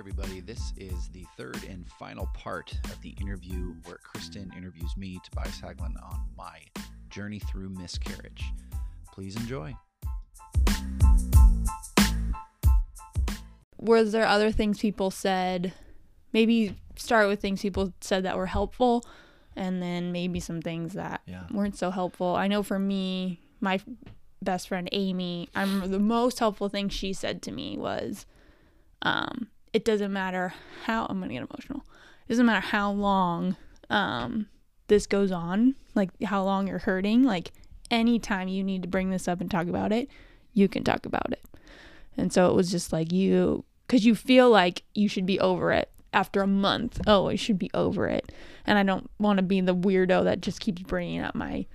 everybody. This is the third and final part of the interview where Kristen interviews me, Tobias Haglund, on my journey through miscarriage. Please enjoy. Was there other things people said? Maybe start with things people said that were helpful, and then maybe some things that Yeah. weren't so helpful. I know for me, my best friend Amy, I remember the most helpful thing she said to me was, um, "It doesn't matter how I'm gonna get emotional. It doesn't matter how long um, this goes on, like how long you're hurting. Like anytime you need to bring this up and talk about it, you can talk about it." And so it was just like you, because you feel like you should be over it after a month. Oh, I should be over it. And I don't want to be the weirdo that just keeps bringing up my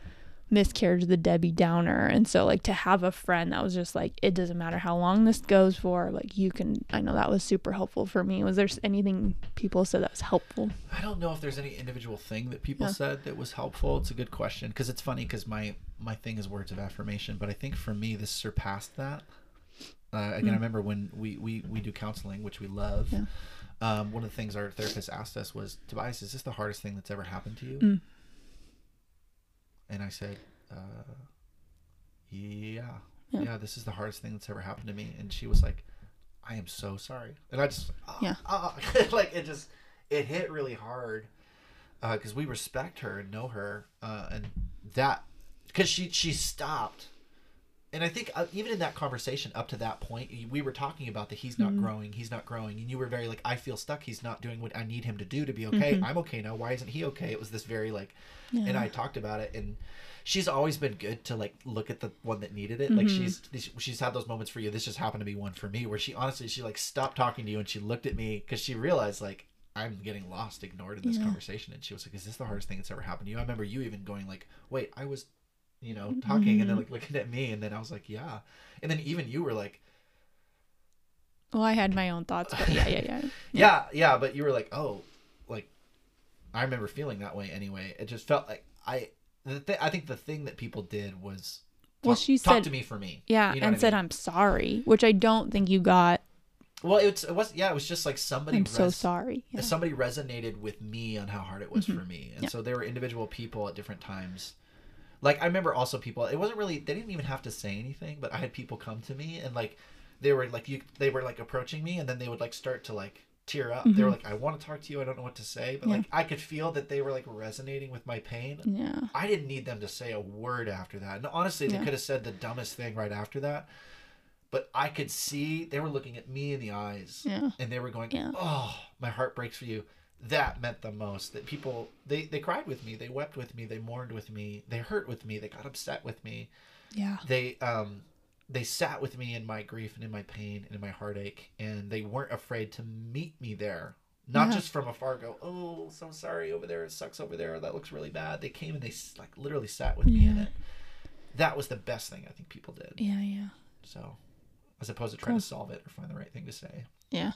miscarriage, the Debbie Downer. And so, like, to have a friend that was just like, it doesn't matter how long this goes for, like, you can, I know that was super helpful for me. Was there anything people said that was helpful? I don't know if there's any individual thing that people Yeah. said that was helpful. It's a good question because it's funny because my my thing is words of affirmation, but I think for me this surpassed that. Uh, again, I remember when we, we we do counseling, which we love. Yeah. Um, one of the things our therapist asked us was, Tobias, is this the hardest thing that's ever happened to you? Mm. And I said, uh, yeah, Yeah. yeah, this is the hardest thing that's ever happened to me. And she was like, I am so sorry. And I just, ah, Yeah. ah. like it just, it hit really hard because we respect her and know her, uh, and that because she she stopped. And I think uh, even in that conversation up to that point, we were talking about that he's not Mm-hmm. growing, he's not growing, and you were very like, I feel stuck. He's not doing what I need him to do to be okay. I'm okay now. Why isn't he okay? It was this very like, and I talked about it, and she's always been good to like look at the one that needed it. Like she's she's had those moments for you. This just happened to be one for me, where she honestly she like stopped talking to you and she looked at me because she realized like I'm getting lost, ignored in this Yeah. conversation, and she was like, "Is this the hardest thing that's ever happened to you?" I remember you even going like, "Wait, I was." You know, talking and then like looking at me, and then I was like, "Yeah," and then even you were like, Well, I had my own thoughts, but yeah, yeah, yeah. yeah, yeah, but you were like, oh, like I remember feeling that way anyway. It just felt like I, the th- I think the thing that people did was, Well, she talk said- to me for me. Yeah, You know and said, mean? I'm sorry, which I don't think you got. Well, it's it was yeah, it was just like somebody. I'm so sorry. Yeah. Mm-hmm. Somebody resonated with me on how hard it was for me, and Yeah. so there were individual people at different times. Like I remember also people. It wasn't really. They didn't even have to say anything, but I had people come to me and like they were like you. They were like approaching me, and then they would like start to like tear up. They were like, "I want to talk to you. I don't know what to say," but Mm-hmm. Yeah. like I could feel that they were like resonating with my pain. Yeah. I didn't need them to say a word after that. And honestly, they could have said the dumbest thing right after that. But I could see they were looking at me in the eyes Yeah. and they were going, Yeah. "Oh, my heart breaks for you." That meant the most. That people they they cried with me, they wept with me, they mourned with me, they hurt with me, they got upset with me. Yeah. They um they sat with me in my grief and in my pain and in my heartache and they weren't afraid to meet me there. Not Yeah. just from afar go, "Oh, so sorry over there. It sucks over there. That looks really bad." They came and they like literally sat with me in it. That was the best thing I think people did. Yeah. Yeah. So, as opposed to trying Cool. to solve it or find the right thing to say. Yeah.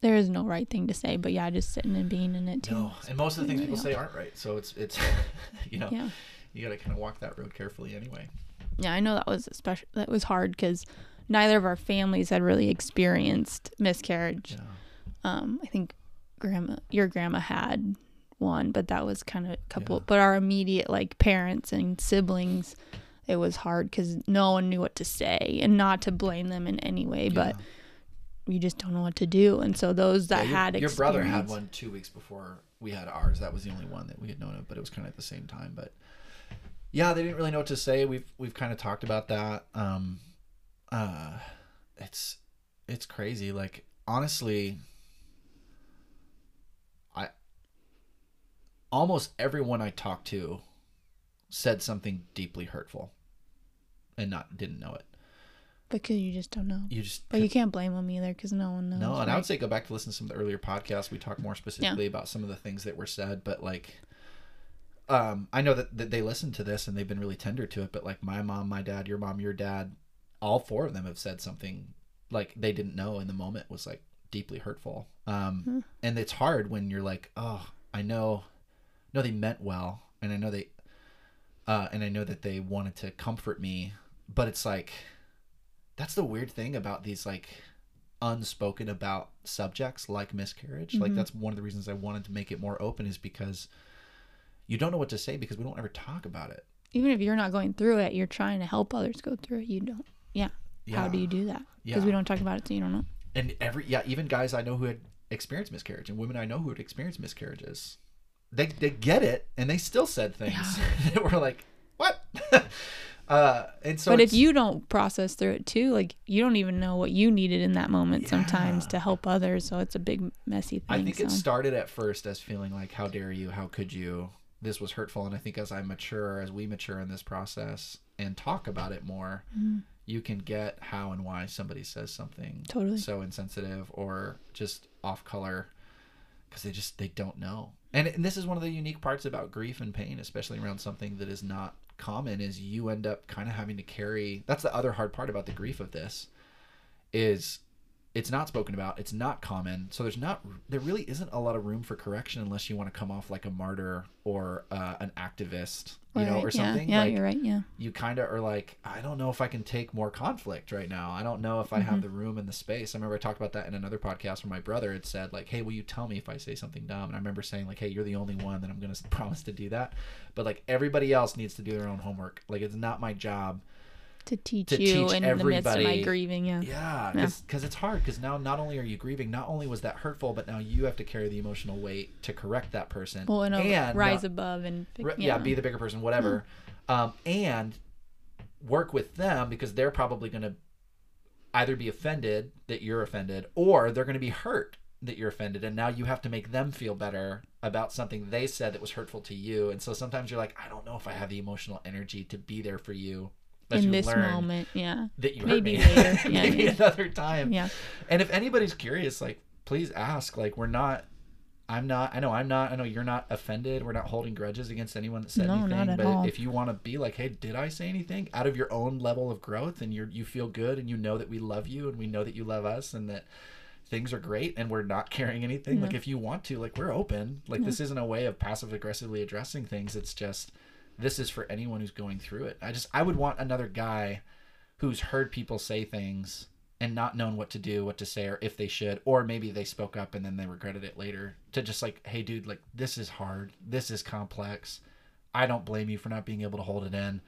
There is no right thing to say, but yeah, just sitting and being in it too. No, and most of the things people say aren't right. So it's it's you know Yeah. you got to kind of walk that road carefully anyway. Yeah, I know that was especially that was hard because neither of our families had really experienced miscarriage. Yeah. Um, I think grandma, your grandma had one, but that was kind of a couple. Yeah. But our immediate like parents and siblings, it was hard because no one knew what to say, and not to blame them in any way, but We just don't know what to do. And so those that Yeah, your, had your brother had one two weeks before we had ours. That was the only one that we had known of, but it was kind of at the same time. But yeah, they didn't really know what to say. We've we've kind of talked about that. Um, uh, it's it's crazy. Like honestly, I almost everyone I talked to said something deeply hurtful, and not didn't know it. Because you just don't know. You just But you can't blame them either because no one knows. no, and I would say go back to listen to some of the earlier podcasts. We talk more specifically about some of the things that were said, but like, um, I know that, that they listened to this and they've been really tender to it. But like my mom, my dad, your mom, your dad, all four of them have said something like they didn't know in the moment was like deeply hurtful. Um, Hmm. and it's hard when you're like, oh, I know, no, they meant well, and I know they, uh, and I know that they wanted to comfort me, but it's like, that's the weird thing about these like unspoken about subjects like miscarriage. Like Mhm. that's one of the reasons I wanted to make it more open is because you don't know what to say because we don't ever talk about it. Even if you're not going through it, you're trying to help others go through it. You don't. Yeah. How do you do that? Because Yeah. we don't talk about it, so you don't know. and every yeah even guys i know who had experienced miscarriage and women i know who had experienced miscarriages they, they get it and they still said things that were like what uh and so but if you don't process through it too, like you don't even know what you needed in that moment sometimes to help others. So it's a big messy thing. i think it started at first as feeling like how dare you how could you this was hurtful and i think as i mature as we mature in this process and talk about it more Mhm. you can get how and why somebody says something Totally. so insensitive or just off color because they just they don't know and, and this is one of the unique parts about grief and pain especially around something that is not common is you end up kind of having to carry that's the other hard part about the grief of this is it's not spoken about it's not common so there's not there really isn't a lot of room for correction unless you want to come off like a martyr or uh, an activist you know Right, or something Yeah, yeah like you're right. Yeah. you kind of are like, I don't know if I can take more conflict right now. I don't know if I Mm-hmm. have the room and the space. I remember I talked about that in another podcast where my brother had said, like, hey, will you tell me if I say something dumb? And I remember saying, like, hey, you're the only one that I'm going to promise to do that. But like everybody else needs to do their own homework. Like it's not my job. To teach To you teach in the midst of my everybody- grieving. Yeah. Yeah, Yeah. because it's hard. Because now not only are you grieving, not only was that hurtful, but now you have to carry the emotional weight to correct that person. Well, and, And rise not- above and Re- yeah. be the bigger person, whatever, um, and work with them because they're probably going to either be offended that you're offended, or they're going to be hurt that you're offended, and now you have to make them feel better about something they said that was hurtful to you. And so sometimes you're like, I don't know if I have the emotional energy to be there for you in this moment. Yeah. that you Maybe later. Yeah, Maybe yeah. another time. Yeah. And if anybody's curious, like, please ask. Like, we're not. I'm not. I know I'm not. I know you're not offended. We're not holding grudges against anyone that said No, anything. not at but all. if you want to be like, hey, did I say anything? Out of your own level of growth, and you you feel good, and you know that we love you, and we know that you love us, and that things are great, and we're not carrying anything. Like, if you want to, like, we're open. Like, this isn't a way of passive aggressively addressing things. It's just this is for anyone who's going through it. I just I would want another guy who's heard people say things and not known what to do, what to say, or if they should, or maybe they spoke up and then they regretted it later. To just like, hey, dude, like this is hard, this is complex. I don't blame you for not being able to hold it in,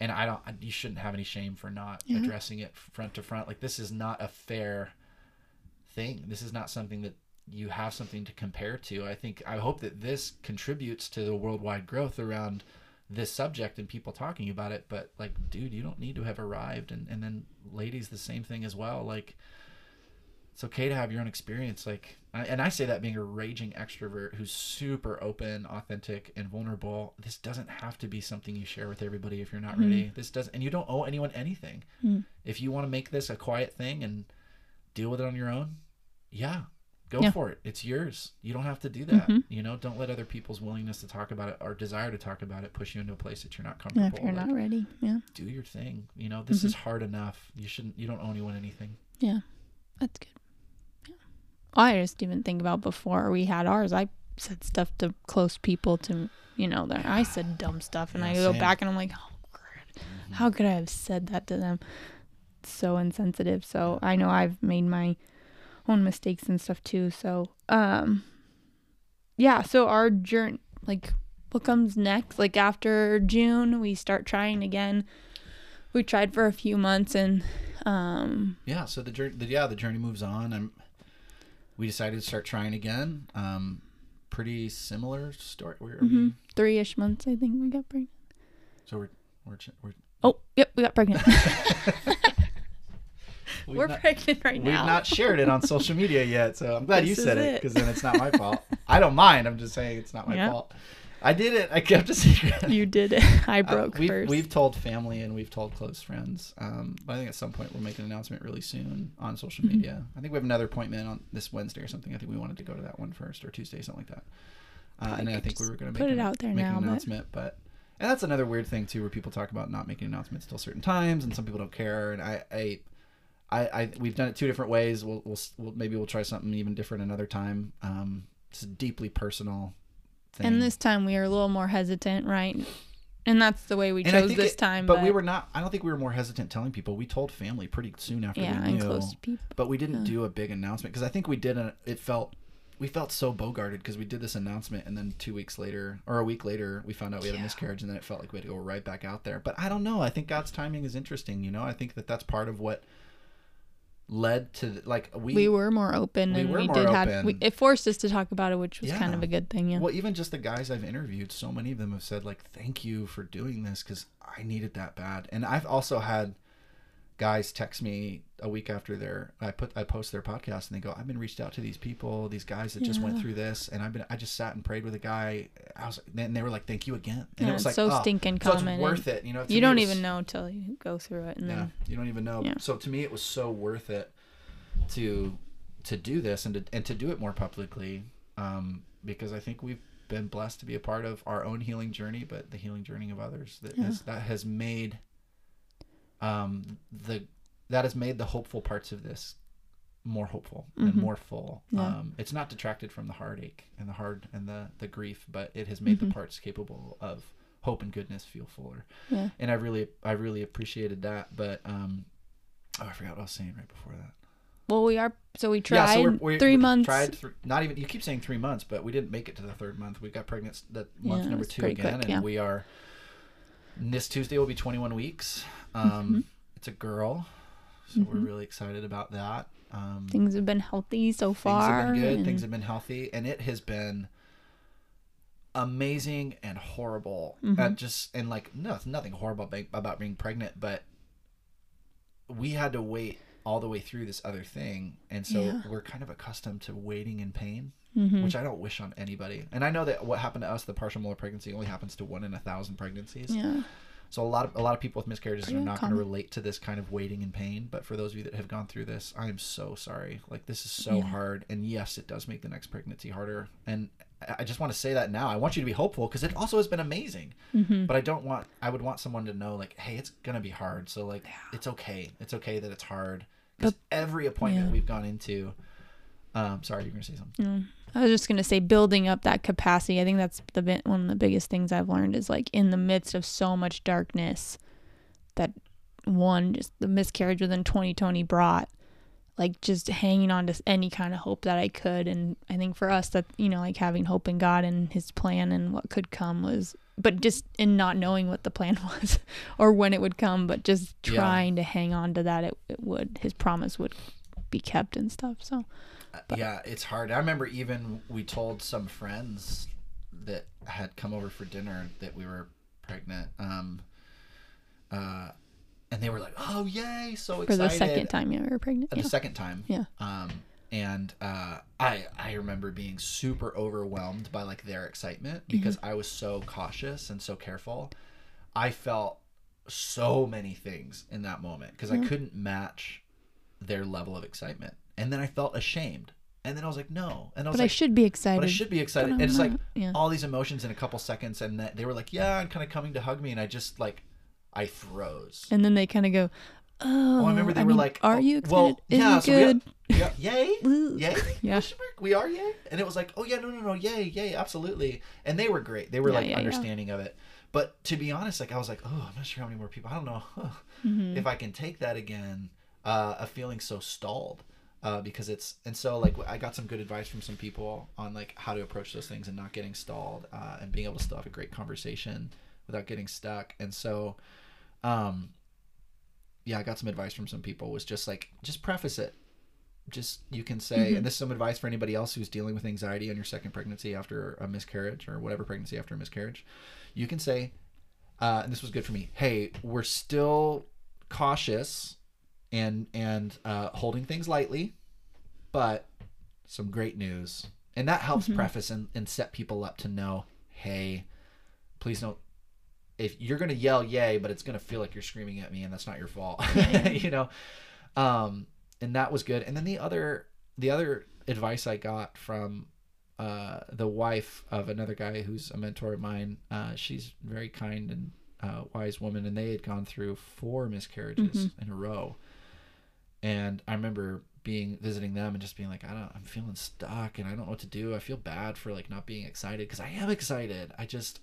and I don't. You shouldn't have any shame for not Yeah. addressing it front to front. Like this is not a fair thing. This is not something that you have something to compare to. I think I hope that this contributes to the worldwide growth around this subject and people talking about it but like dude you don't need to have arrived. And and then ladies the same thing as well. Like it's okay to have your own experience. Like and i say that being a raging extrovert who's super open authentic and vulnerable. This doesn't have to be something you share with everybody if you're not ready. This doesn't, and you don't owe anyone anything. Mm. if you want to make this a quiet thing and deal with it on your own yeah go Yeah. for it it's yours you don't have to do that Mhm. you know don't let other people's willingness to talk about it or desire to talk about it push you into a place that you're not Yeah, comfortable if you're Like, not ready. Yeah. do your thing you know this Mm-hmm. is hard enough you shouldn't you don't owe anyone anything Yeah. That's good. Yeah. I just even think about before we had ours, I said stuff to close people to, you know, that I said dumb stuff and Yeah, I go same. Mm-hmm. back and I'm like, oh, crap. how could I have said that to them? It's so insensitive. So I know I've made my own mistakes and stuff too. So, um, yeah. So our journey, like, what comes next? Like after June, we start trying again. We tried for a few months and, um, yeah so the journey the, yeah the journey moves on i'm we decided to start trying again um pretty similar story where are we mhm, three-ish months, I think we got pregnant. so we're we're, ch- we're Oh, yep, we got pregnant. we've We're not, pregnant right now. we've not shared it on social media yet so i'm glad you said it because then it's not my fault i don't mind i'm just saying it's not my Yeah. fault i did it i kept a secret you did it. I Uh, broke we've, first. we've told family and we've told close friends. Um, but I think at some point we'll make an announcement really soon on social Mm-hmm. media. I think we have another appointment on this Wednesday or something. I think we wanted to go to that one first or Tuesday, something like that. Uh, and I think we were going to put make it an, out there make now, an but- announcement. But and that's another weird thing too, where people talk about not making announcements till certain times, and some people don't care. And I, I, I, I we've done it two different ways. We'll, we'll, we'll maybe we'll try something even different another time. Um, it's a deeply personal thing. and this time we are a little more hesitant, right? and that's the way we And chose this it- time. but, we were not. I don't think we were more hesitant telling people. We told family pretty soon after yeah, we and knew. close to people. but we didn't Yeah. do a big announcement because I think we did. A, it felt we felt so bogarted because we did this announcement and then two weeks later or a week later we found out we had Yeah. a miscarriage and then it felt like we had to go right back out there. But I don't know. I think God's timing is interesting. You know, I think that that's part of what led to like we, We, were more open, we and were we more did have. We, open. it forced us to talk about it, which was kind of a good thing. Yeah. well even just the guys I've interviewed. So many of them have said like thank you for doing this because I needed that bad. And I've also had guys text me a week after their I put I post their podcast and they go I've been reached out to these people these guys that just went through this and I've been I just sat and prayed with a guy I was and they were like thank you again and Yeah, it was like so oh, stinking so it's common. worth it you know You don't was- even know till you go through it, and yeah then you don't even know Yeah. so to me it was so worth it to to do this and to and to do it more publicly um because I think we've been blessed to be a part of our own healing journey but the healing journey of others that Yeah. has that has made um the that has made the hopeful parts of this more hopeful and Mhm. more full Yeah. um it's not detracted from the heartache and the hard and the the grief but it has made Mhm. the parts capable of hope and goodness feel fuller yeah. and I really I really appreciated that. But um, oh, I forgot what I was saying right before that. Well, we are. So we tried we're- we- three we months. Tried thr not even. You keep saying three months, but we didn't make it to the third month. We got pregnant that month Yeah, number two again, quick, and yeah. we are. This Tuesday will be 21 weeks. Um, Mhm. It's a girl, so we're Mhm. really excited about that. Um, Things have been healthy so far. things have been good. and- Things have been healthy, and it has been amazing and horrible. Mhm. Uh, just and like no, it's nothing horrible about being pregnant, but we had to wait all the way through this other thing, and so Yeah. we're kind of accustomed to waiting in pain, Mhm. which I don't wish on anybody. And I know that what happened to us, the partial molar pregnancy, only happens to one in a thousand pregnancies. yeah. So a lot of a lot of people with miscarriages are not going to relate to this kind of waiting in pain. But for those of you that have gone through this, I am so sorry. Like this is so Yeah. hard, and yes, it does make the next pregnancy harder. And I just want to say that now. I want you to be hopeful because it also has been amazing. Mhm. But I don't want. I would want someone to know like, hey, it's gonna be hard. So like, it's okay. It's okay that it's hard. Because every appointment yeah. we've gone into. Um, sorry, you're gonna say something. Mm. I was just gonna say, building up that capacity. I think that's the bit, one of the biggest things I've learned is like in the midst of so much darkness, that one just the miscarriage within 2020 brought, like just hanging on to any kind of hope that I could. And I think for us, that you know, like having hope in God and His plan and what could come was, but just in not knowing what the plan was or when it would come, but just Yeah. trying to hang on to that, it, it would His promise would be kept and stuff. So Uh, But- yeah, it's hard. I remember even we told some friends that had come over for dinner that we were pregnant. Um, uh, and they were like, "Oh, yay! So for the second time you were pregnant. Uh, Yeah. The second time. Yeah. Um, and uh, I I remember being super overwhelmed by like their excitement Mm-hmm. because I was so cautious and so careful. I felt so many things in that moment because I couldn't match their level of excitement, and then I felt ashamed, and then I was like, no, and I was But I should be excited. but I should be excited, and it's like yeah. all these emotions in a couple seconds, and that they were like, yeah, and kind of coming to hug me, and I just like I froze. And then they kind of go, "Oh, Oh, I remember they were mean, like, are oh, you excited? well, Is yeah, so we good?" Yeah, yay, yay, Yeah. we are yay, and it was like, oh yeah, no, no, no, yay, yay, absolutely, and they were great. They were Yeah, like yeah, understanding of it. But to be honest, like I was like, oh, I'm not sure how many more people. I don't know Mhm. if I can take that again. Uh, of feeling so stalled. Uh, because it's and so like I got some good advice from some people on like how to approach those things and not getting stalled uh, and being able to still have a great conversation without getting stuck. And so, um, yeah, I got some advice from some people. Was just like just preface it. Just you can say, Mhm. and this is some advice for anybody else who's dealing with anxiety on your second pregnancy after a miscarriage or whatever pregnancy after a miscarriage. You can say, uh, and this was good for me. Hey, we're still cautious and and uh, holding things lightly, but some great news, and that helps Mhm. preface and, and set people up to know, hey, please don't. If you're gonna yell yay, but it's gonna feel like you're screaming at me, and that's not your fault, you know. Um, and that was good. And then the other the other advice I got from uh, the wife of another guy who's a mentor of mine. Uh, she's a very kind and uh, wise woman, and they had gone through four miscarriages in a row. And I remember being visiting them and just being like, I don't, I'm feeling stuck, and I don't know what to do. I feel bad for like not being excited because I am excited. I just,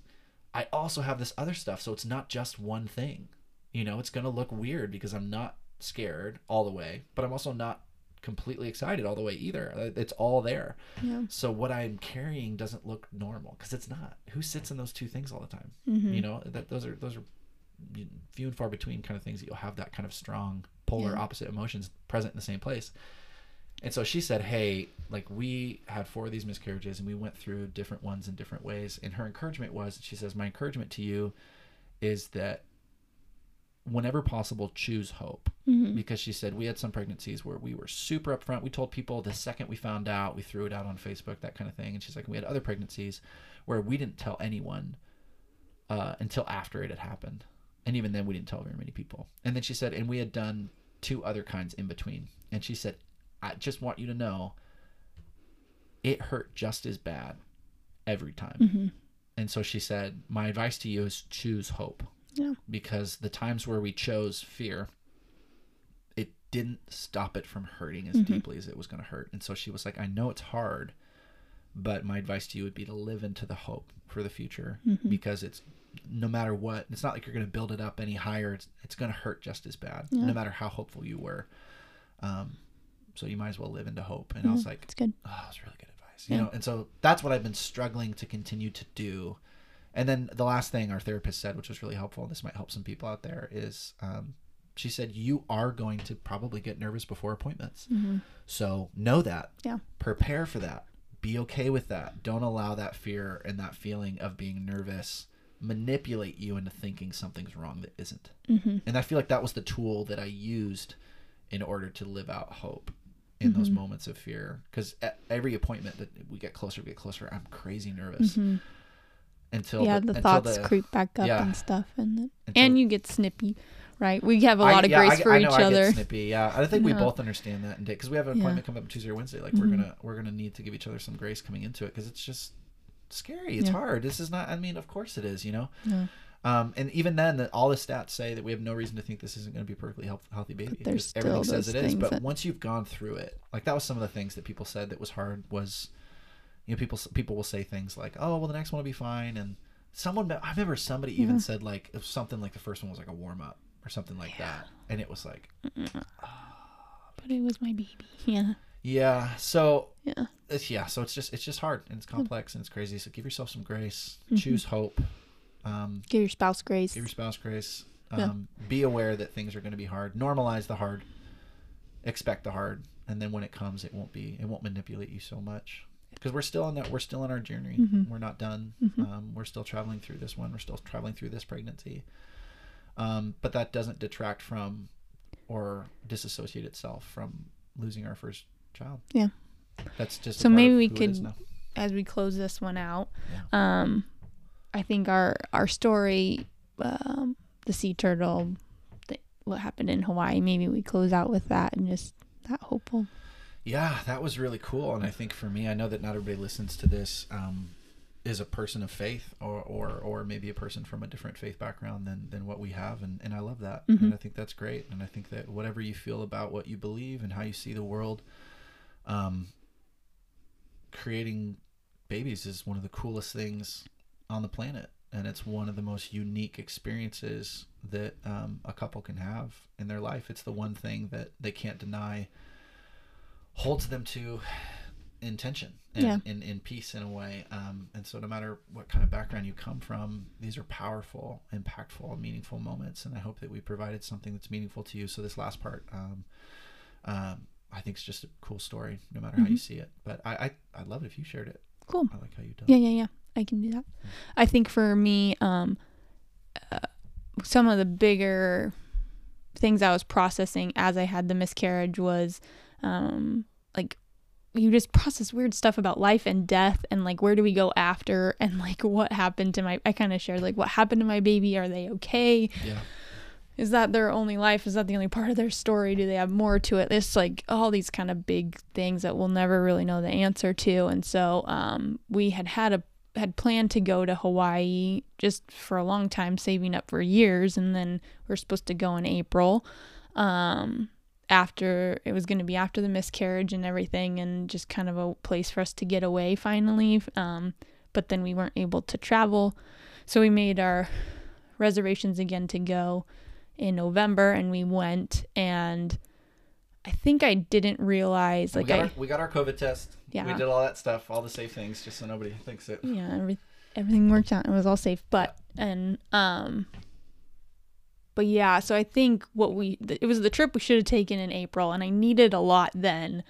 I also have this other stuff. So it's not just one thing. You know, it's going to look weird because I'm not scared all the way, but I'm also not completely excited all the way either. It's all there. Yeah. So what I'm carrying doesn't look normal because it's not. Who sits in those two things all the time? Mhm. You know, that those are those are few and far between kind of things that you'll have that kind of strong polar Yeah. opposite emotions present in the same place. And so she said, "Hey, like we had four of these miscarriages and we went through different ones in different ways." And her encouragement was, she says, "My encouragement to you is that whenever possible, choose hope." Mhm. because she said we had some pregnancies where we were super upfront. We told people the second we found out, we threw it out on Facebook, that kind of thing. And she's like, we had other pregnancies where we didn't tell anyone uh, until after it had happened, and even then we didn't tell very many people. And then she said, and we had done two other kinds in between. And she said, I just want you to know, it hurt just as bad every time. Mhm. And so she said, my advice to you is choose hope Yeah. because the times where we chose fear it didn't stop it from hurting as Mhm. deeply as it was going to hurt and so she was like i know it's hard but my advice to you would be to live into the hope for the future Mhm. because it's no matter what it's not like you're going to build it up any higher it's, it's going to hurt just as bad Yeah. no matter how hopeful you were um, so you might as well live into hope and i was like it's good. oh, that was really good advice. You Yeah. know, and so that's what I've been struggling to continue to do. And then the last thing our therapist said, which was really helpful, and this might help some people out there, is um, she said you are going to probably get nervous before appointments. Mhm. So know that. Yeah. Prepare for that. Be okay with that. Don't allow that fear and that feeling of being nervous manipulate you into thinking something's wrong that isn't. Mhm. And I feel like that was the tool that I used in order to live out hope in those Mhm. moments of fear. Because at every appointment that we get closer, we get closer. I'm crazy nervous Mhm. until Yeah, the, the until thoughts the- creep back up yeah. and stuff, and then, Until- and you get snippy, right? We have a lot of yeah, grace I, for I each know I other. Get snippy. Yeah, I think we both understand that, and because we have an Yeah. appointment coming up Tuesday or Wednesday, like we're Mhm. gonna we're gonna need to give each other some grace coming into it because it's just scary. It's Yeah. hard. This is not. I mean, of course it is. You know. Yeah. Um, and even then, the, all the stats say that we have no reason to think this isn't going to be a perfectly health, healthy baby. But there's Just everything says it is. But that- once you've gone through it, like that was some of the things that people said that was hard. Was you know people people will say things like, "Oh, well, the next one will be fine," and someone I remember somebody even Yeah. said like if something like the first one was like a warm up or something like that, and it was like, But it was my baby. Yeah. yeah. So Yeah. it's, yeah, so it's just it's just hard and it's complex and it's crazy. So give yourself some grace. Mhm. Choose hope. Um, Give your spouse grace. give your spouse grace. Yeah. Um, Be aware that things are going to be hard. Normalize the hard. Expect the hard, and then when it comes, it won't be. It won't manipulate you so much because we're still on that. We're still on our journey. Mhm. We're not done. Mhm. Um, we're still traveling through this one. We're still traveling through this pregnancy. Um, but that doesn't detract from or disassociate itself from losing our first child. Yeah. That's just So maybe we who it is could- As we close this one out, Yeah. um, I think our our story, um, the sea turtle, th- what happened in Hawaii. Maybe we close out with that and just that hopeful. Yeah, that was really cool. And I think for me, I know that not everybody listens to this um, is a person of faith or, or, or maybe a person from a different faith background than, than what we have. And, and I love that. Mhm. And I think that's great. And I think that whatever you feel about what you believe and how you see the world, um, creating babies is one of the coolest things on the planet. And it's one of the most unique experiences that um, a couple can have in their life. It's the one thing that they can't deny holds them to intention and Yeah. in, in peace in a way. Um, and so no matter what kind of background you come from, these are powerful, impactful, meaningful moments. And I hope that we provided something that's meaningful to you. So this last part, um, um, I think it's just a cool story, no matter how you Mhm. see it. But I, I, I'd love it if you shared it. Cool. I like how you done. Yeah, yeah, yeah. I can do that. I think for me, um, uh, some of the bigger things I was processing as I had the miscarriage was, um, like you just process weird stuff about life and death and like where do we go after and like what happened to my I kind of shared like what happened to my baby? Are they okay? Yeah. is that their only life? Is that the only part of their story? Do they have more to it? It's like all these kind of big things that we'll never really know the answer to. And so um, we had had a had planned to go to hawaii just for a long time saving up for years and then we are supposed to go in april um, after it was going to be after the miscarriage and everything and just kind of a place for us to get away finally um, but then we weren't able to travel. So we made our reservations again to go in November and we went and I think I didn't realize like we got, I our, we got our COVID test. Yeah. We did all that stuff, all the safe things, just so nobody thinks it. yeah, every, everything worked out. It was all safe. But and um but yeah, so I think what we it was the trip we should have taken in April and I needed a lot then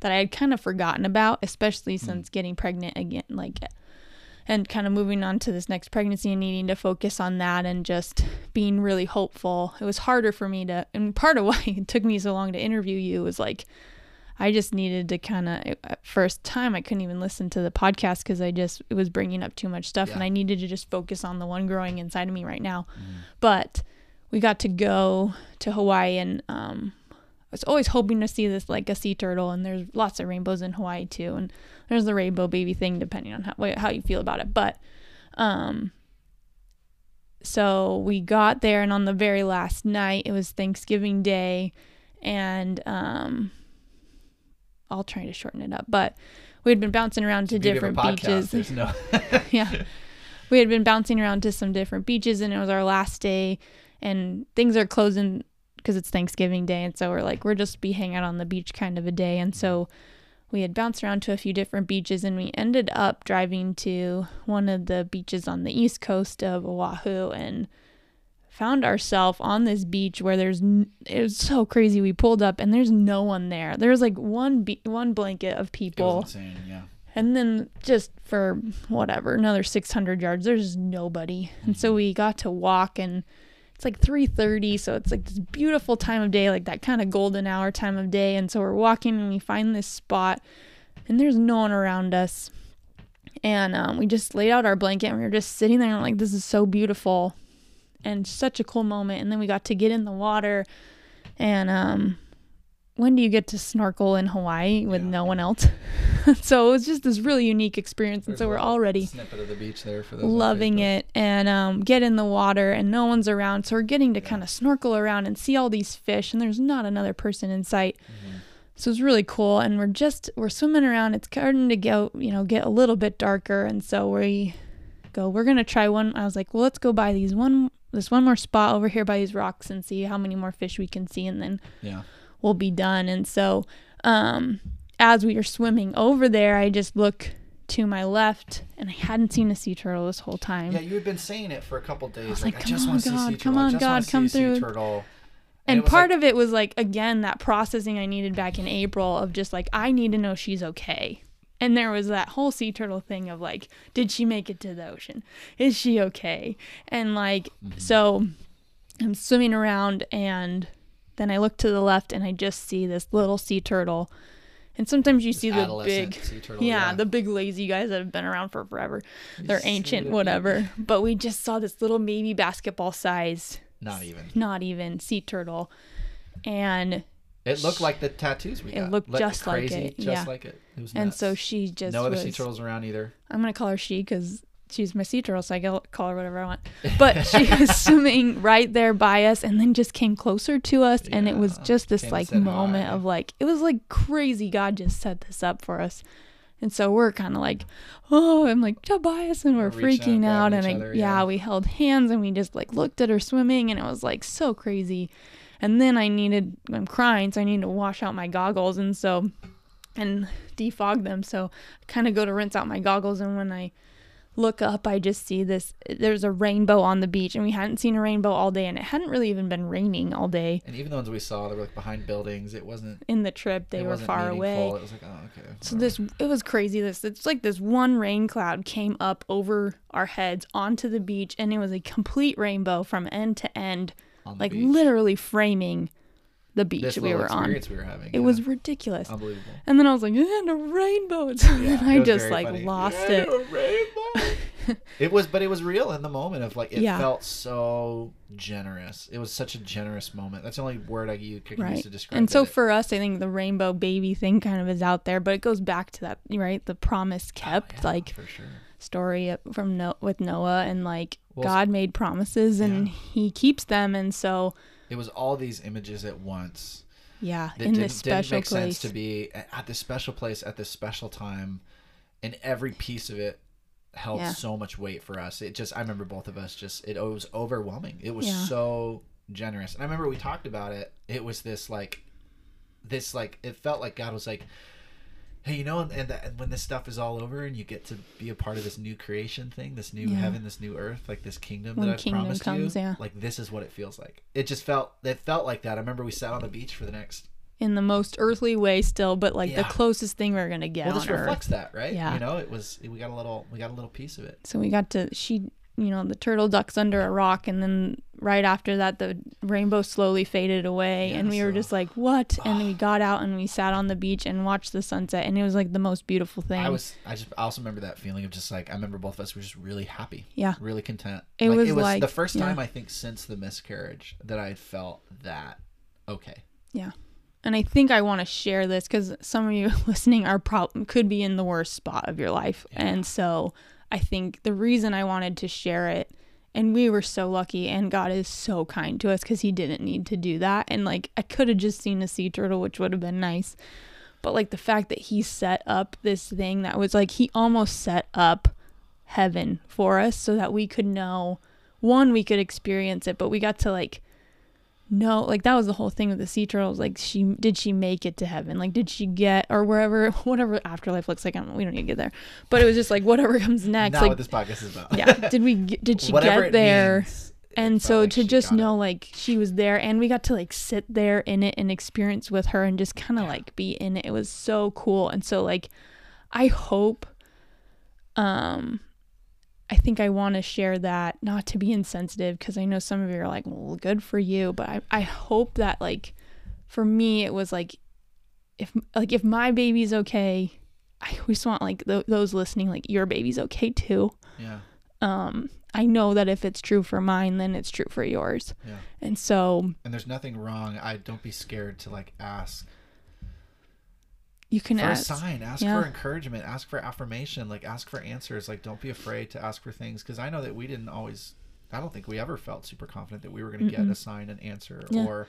that I had kind of forgotten about, especially since getting pregnant again like and kind of moving on to this next pregnancy and needing to focus on that and just being really hopeful. It was harder for me to and part of why it took me so long to interview you was like I just needed to kind of at first time I couldn't even listen to the podcast because I just it was bringing up too much stuff and I needed to just focus on the one growing inside of me right now. But we got to go to Hawaii and um I was always hoping to see this like a sea turtle and there's lots of rainbows in Hawaii too and there's the rainbow baby thing depending on how how you feel about it. But um so we got there and on the very last night it was Thanksgiving Day and um I'll try to shorten it up, but we had been bouncing around to Beauty of a different podcast, beaches. No. yeah. We had been bouncing around to some different beaches and it was our last day and things are closing because it's Thanksgiving Day and so we're like we're just be hanging out on the beach kind of a day and so we had bounced around to a few different beaches and we ended up driving to one of the beaches on the east coast of Oahu and found ourselves on this beach where there's it was so crazy we pulled up and there's no one there there's like one be- one blanket of people was insane, yeah. and then just for whatever, another 600 yards, there's nobody. And so mm-hmm. we got to walk and it's like 3:30, so it's like this beautiful time of day, like that kind of golden hour time of day. And so we're walking and we find this spot and there's no one around us. And um, we just laid out our blanket and we were just sitting there and like this is so beautiful and such a cool moment. And then we got to get in the water and um when do you get to snorkel in Hawaii with Yeah. no one else? so it was just this really unique experience. And There's so we're already snippet of the beach there for loving it and um, get in the water and no one's around. So we're getting to kind of snorkel around and see all these fish and there's not another person in sight. Mm-hmm. So it's really cool. And we're just, we're swimming around. It's starting to go, you know, get a little bit darker. And so we go, we're going to try one. I was like, well, let's go by these one, this one more spot over here by these rocks and see how many more fish we can see. And then Yeah. Will be done. And so, um, as we were swimming over there, I just look to my left, and I hadn't seen a sea turtle this whole time. Yeah, you had been saying it for a couple days. I was like, like, I just "Come want to on, see a sea God, come turtle. I on, God, come sea through." turtle. and it part like- of it was like again that processing I needed back in April of just like I need to know she's okay. And there was that whole sea turtle thing of like, did she make it to the ocean? Is she okay? And like, Mm-hmm. so I'm swimming around and then I look to the left and I just see this little sea turtle. And sometimes you see the big, sea turtle, yeah, yeah. the big lazy guys that have been around for forever. They're ancient, whatever. But we just saw this little baby basketball size, Not even. not even sea turtle. And It looked like the tattoos we It got. looked just like crazy, it, just yeah. like it. It was and so she just no other was, sea turtles around either. I'm gonna call her she because she's my sea turtle, so I call her whatever I want. But she was swimming right there by us, and then just came closer to us, and it was just this like moment hi. of like it was like crazy. God just set this up for us, and so we're kind of like, oh, I'm like Tobias, and we're We're freaking out, out, and grabbing I, other, yeah, yeah. we held hands, and we just like looked at her swimming, and it was like so crazy. And then I needed, I'm crying, so I need to wash out my goggles, and so and defog them. So I kind of go to rinse out my goggles, and when I look up, I just see this. There's a rainbow on the beach, and we hadn't seen a rainbow all day, and it hadn't really even been raining all day And even the ones we saw, they were like behind buildings. It wasn't. in the trip. They were far away. It was like, oh, okay. So this it was crazy. This it's like this one rain cloud came up over our heads onto the beach, and it was a complete rainbow from end to end, on the like beach. literally framing the beach this we were on. We were having, it yeah. was ridiculous. unbelievable. And then I was like, and a rainbow. And so Yeah, I just like funny. lost Yeah, it. rainbow. it was, but it was real in the moment of like it Yeah. felt so generous. It was such a generous moment. That's the only word I you could use to describe. And so it. for us, I think the rainbow baby thing kind of is out there, but it goes back to that, right? The promise oh, kept, Oh, like for sure. story from no- with Noah, and like Well, God made promises and yeah. He keeps them, and so It was all these images at once. yeah, that in didn't, this didn't make place, sense to be at this special place at this special time, and every piece of it held Yeah. so much weight for us. It just I remember both of us just it, was overwhelming. It was Yeah. so generous. And I remember we talked about it. It was this like this like it felt like God was like hey you know and, and, that, and when this stuff is all over and you get to be a part of this new creation thing this new Yeah. heaven this new earth like this kingdom When that i've kingdom promised comes, you yeah. like this is what it feels like it just felt it felt like that i remember we sat on the beach for the next in the most earthly way still, but like the closest thing we're gonna get well this earth. reflects that right Yeah. you know it was we got a little we got a little piece of it So we got to she you know, the turtle ducks under a rock and then right after that the rainbow slowly faded away and Yeah, we were just like, What? And we got out and we sat on the beach and watched the sunset and it was like the most beautiful thing. i was i just i also remember that feeling of just like i remember both of us were just really happy Yeah. really content It was it was like- the first yeah. time i think since the miscarriage that i felt that okay Yeah. And I think I want to share this because some of you listening are probably could be in the worst spot of your life, and so I think the reason I wanted to share it, and we were so lucky, and God is so kind to us because He didn't need to do that, and like I could have just seen a sea turtle, which would have been nice, but like the fact that He set up this thing that was like He almost set up heaven for us so that we could know, one, we could experience it, but we got to like no like that was the whole thing with the sea turtles. Like she did she make it to heaven? Like did she get or wherever whatever afterlife looks like i don't we don't need to get there. But it was just like whatever comes next not like what this podcast is about. yeah. Did we did she get there? means, and so like to just got it. know like she was there and we got to like sit there in it and experience with her and just kind of like be in it. It was so cool. And so like i hope um i think i want to share that not to be insensitive because i know some of you are like well good for you but i, I hope that like for me it was like if like if my baby's okay i always want like th- those listening like your baby's okay too. Yeah. Um i know that if it's true for mine then it's true for yours. Yeah. And so and there's nothing wrong i don't be scared to like ask you can for ask a sign ask yeah. for encouragement ask for affirmation like ask for answers like don't be afraid to ask for things because i know that we didn't always i don't think we ever felt super confident that we were going to get a sign an answer Yeah. or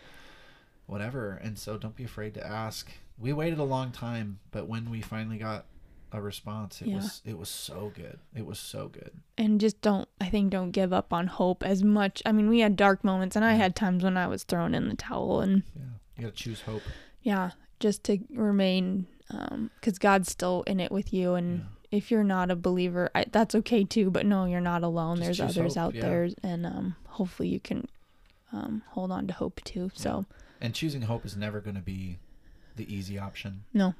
whatever and so don't be afraid to ask. We waited a long time but when we finally got a response it Yeah. was it was so good. It was so good. And just don't i think don't give up on hope as much. I mean we had dark moments and i had times when i was thrown in the towel and yeah. You gotta choose hope. Yeah just to remain um because god's still in it with you and if you're not a believer I, that's okay too but no you're not alone. Just there's others hope, out yeah. there and um hopefully you can um hold on to hope too so. And choosing hope is never going to be the easy option. No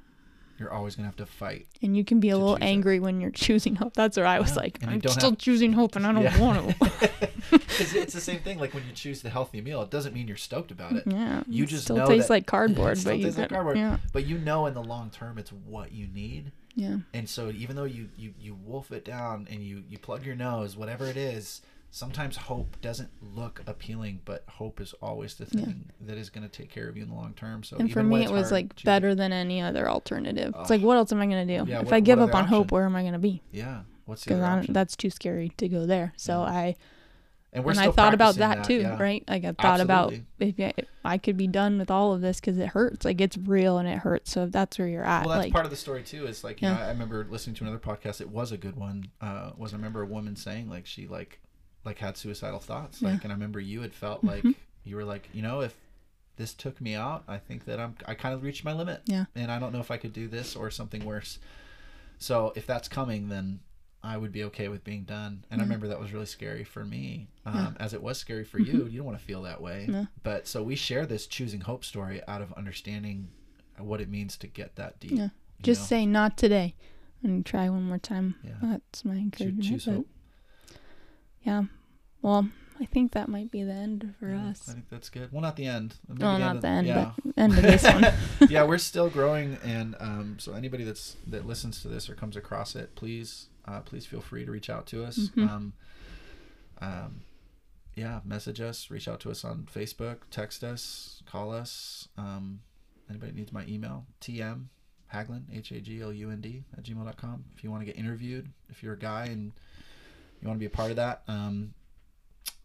you're always to have to fight and you can be a little choose it. angry when you're choosing hope that's where i was Yeah, like and i'm still have- choosing hope and i don't Yeah. want to it's the same thing. Like when you choose the healthy meal, it doesn't mean you're stoked about it. yeah You just still know tastes that- like cardboard but you tastes like cardboard. yeah But you know, in the long term, it's what you need. yeah And so, even though you you you wolf it down and you you plug your nose, whatever it is, sometimes hope doesn't look appealing, but hope is always the Yeah. thing that is going to take care of you in the long term. So, and for me it was like choose better than any other alternative it's like what else am i going to do Yeah, if what- i give up on hope where am i going to be Yeah. What's the option? that's too scary to go there so Yeah. i and we're and i thought about practicing that, too yeah. right like i thought about Absolutely. if, I- if i could be done with all of this because it hurts like it's real and it hurts so if that's where you're at Well, that's like part of the story too. Is like you Yeah. know, I remember listening to another podcast. It was a good one. Uh, was I remember a woman saying like she like like had suicidal thoughts. Like, Yeah. and I remember you had felt like Mhm. you were like, you know, if this took me out, I think that I'm I kind of reached my limit. Yeah. And I don't know if I could do this or something worse. So if that's coming, then I would be okay with being done. And I remember that was really scary for me, um, Yeah. as it was scary for you. You don't want to feel that way. No. But so we share this choosing hope story out of understanding what it means to get that deep. Yeah. just know? say not today and try one more time Yeah. that's my encouragement choose hope. Yeah well i think that might be the end for Yeah, us I think that's good. Well, not the end. Maybe well the not of- the end yeah. but end of this one yeah, we're still growing, and um, so anybody that's that listens to this or comes across it, please, uh, please feel free to reach out to us. Mhm. Um, um, yeah, message us, reach out to us on Facebook, text us, call us. Um, anybody needs my email, tm haglund h a g l u n d at gmail.com. If you want to get interviewed, if you're a guy and you want to be a part of that, um,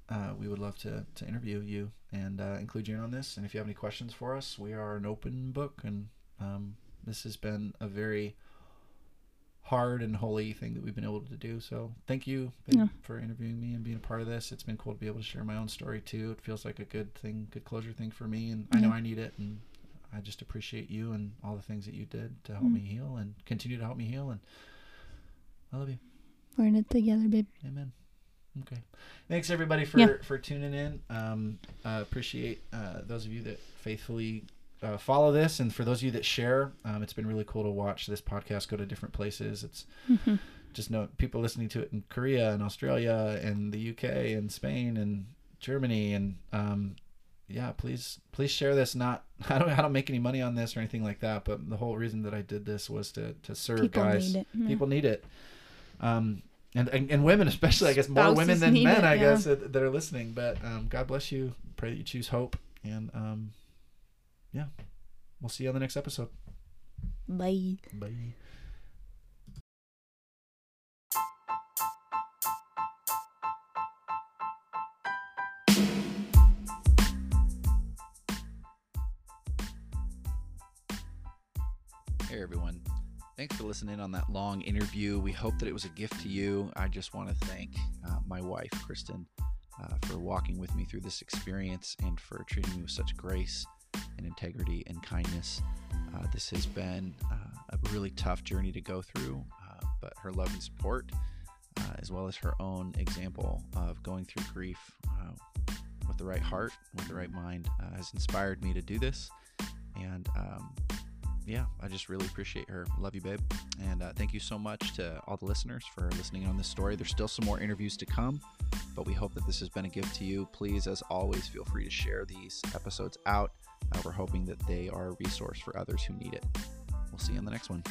uh, we would love to, to interview you and uh, include you in on this. And if you have any questions for us, we are an open book. And um, this has been a very hard and holy thing that we've been able to do. So thank you Yeah. for interviewing me and being a part of this. It's been cool to be able to share my own story too. It feels like a good thing, good closure thing for me, and I know I need it. And I just appreciate you and all the things that you did to help Mm. me heal and continue to help me heal. And I love you. We're in it together, babe. Amen. Okay. Thanks everybody for Yeah. for tuning in. Um, uh, appreciate uh, those of you that faithfully uh, follow this, and for those of you that share, um, it's been really cool to watch this podcast go to different places. It's Mhm. just know people listening to it in Korea and Australia and the UK and Spain and Germany and um, yeah, please please share this. Not I don't I don't make any money on this or anything like that, but the whole reason that I did this was to to serve People guys. need it. Yeah. People need it. Um, and, and, and women especially, I guess more Spouses women than need men, it, I yeah. guess that, that are listening. But um, God bless you. Pray that you choose hope, and um, yeah, we'll see you on the next episode. Bye. Bye. Hey everyone. Thanks for listening on that long interview. We hope that it was a gift to you. I just want to thank uh, my wife, Kristen, uh, for walking with me through this experience and for treating me with such grace and integrity and kindness. Uh, this has been uh, a really tough journey to go through, uh, but her love and support, uh, as well as her own example of going through grief with the right heart, with the right mind, has inspired me to do this. And um, yeah, I just really appreciate her. Love you, babe. And uh, thank you so much to all the listeners for listening on this story. There's still some more interviews to come, but we hope that this has been a gift to you. Please, as always, feel free to share these episodes out. Uh, we're hoping that they are a resource for others who need it. We'll see you on the next one.